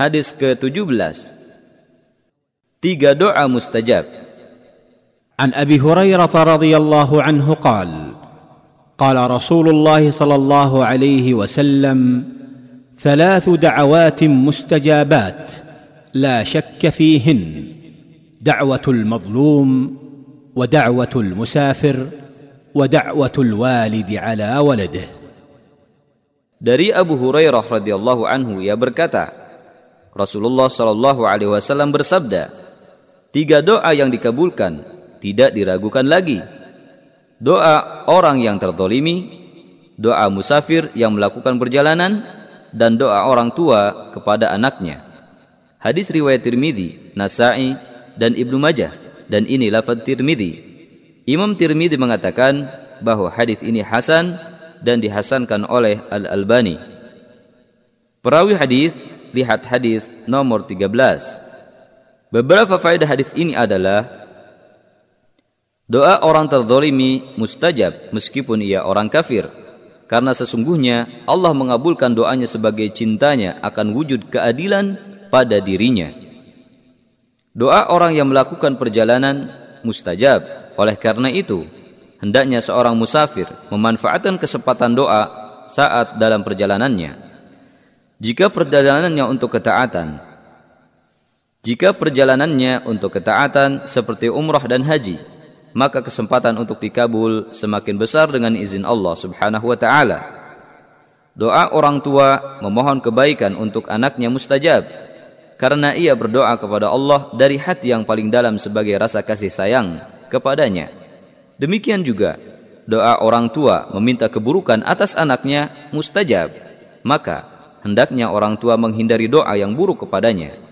Hadis ke-17 Tiga doa mustajab. عن ابي هريره رضي الله عنه قال قال رسول الله صلى الله عليه وسلم ثلاث دعوات مستجابات لا شك فيهن دعوه المظلوم ودعوه المسافر ودعوه الوالد على ولده Dari Abu Hurairah radhiyallahu anhu ia berkata, Rasulullah shallallahu alaihi wasallam bersabda, tiga doa yang dikabulkan tidak diragukan lagi. Doa orang yang tertolimi, doa musafir yang melakukan perjalanan, dan doa orang tua kepada anaknya. Hadis riwayat Tirmidzi, Nasai, dan Ibnu Majah, dan ini lafaz Tirmidzi. Imam Tirmidzi mengatakan bahwa hadis ini hasan dan dihasankan oleh Al-Albani. Perawi hadis lihat hadis nomor 13. Beberapa faedah hadis ini adalah doa orang terzolimi mustajab meskipun ia orang kafir karena sesungguhnya Allah mengabulkan doanya sebagai cintanya akan wujud keadilan pada dirinya. Doa orang yang melakukan perjalanan mustajab. Oleh karena itu, hendaknya seorang musafir memanfaatkan kesempatan doa saat dalam perjalanannya. Jika perjalanannya untuk ketaatan, jika perjalanannya untuk ketaatan seperti umrah dan haji, maka kesempatan untuk dikabul semakin besar dengan izin Allah Subhanahu wa taala. Doa orang tua memohon kebaikan untuk anaknya mustajab karena ia berdoa kepada Allah dari hati yang paling dalam sebagai rasa kasih sayang kepadanya. Demikian juga doa orang tua meminta keburukan atas anaknya mustajab. Maka hendaknya orang tua menghindari doa yang buruk kepadanya.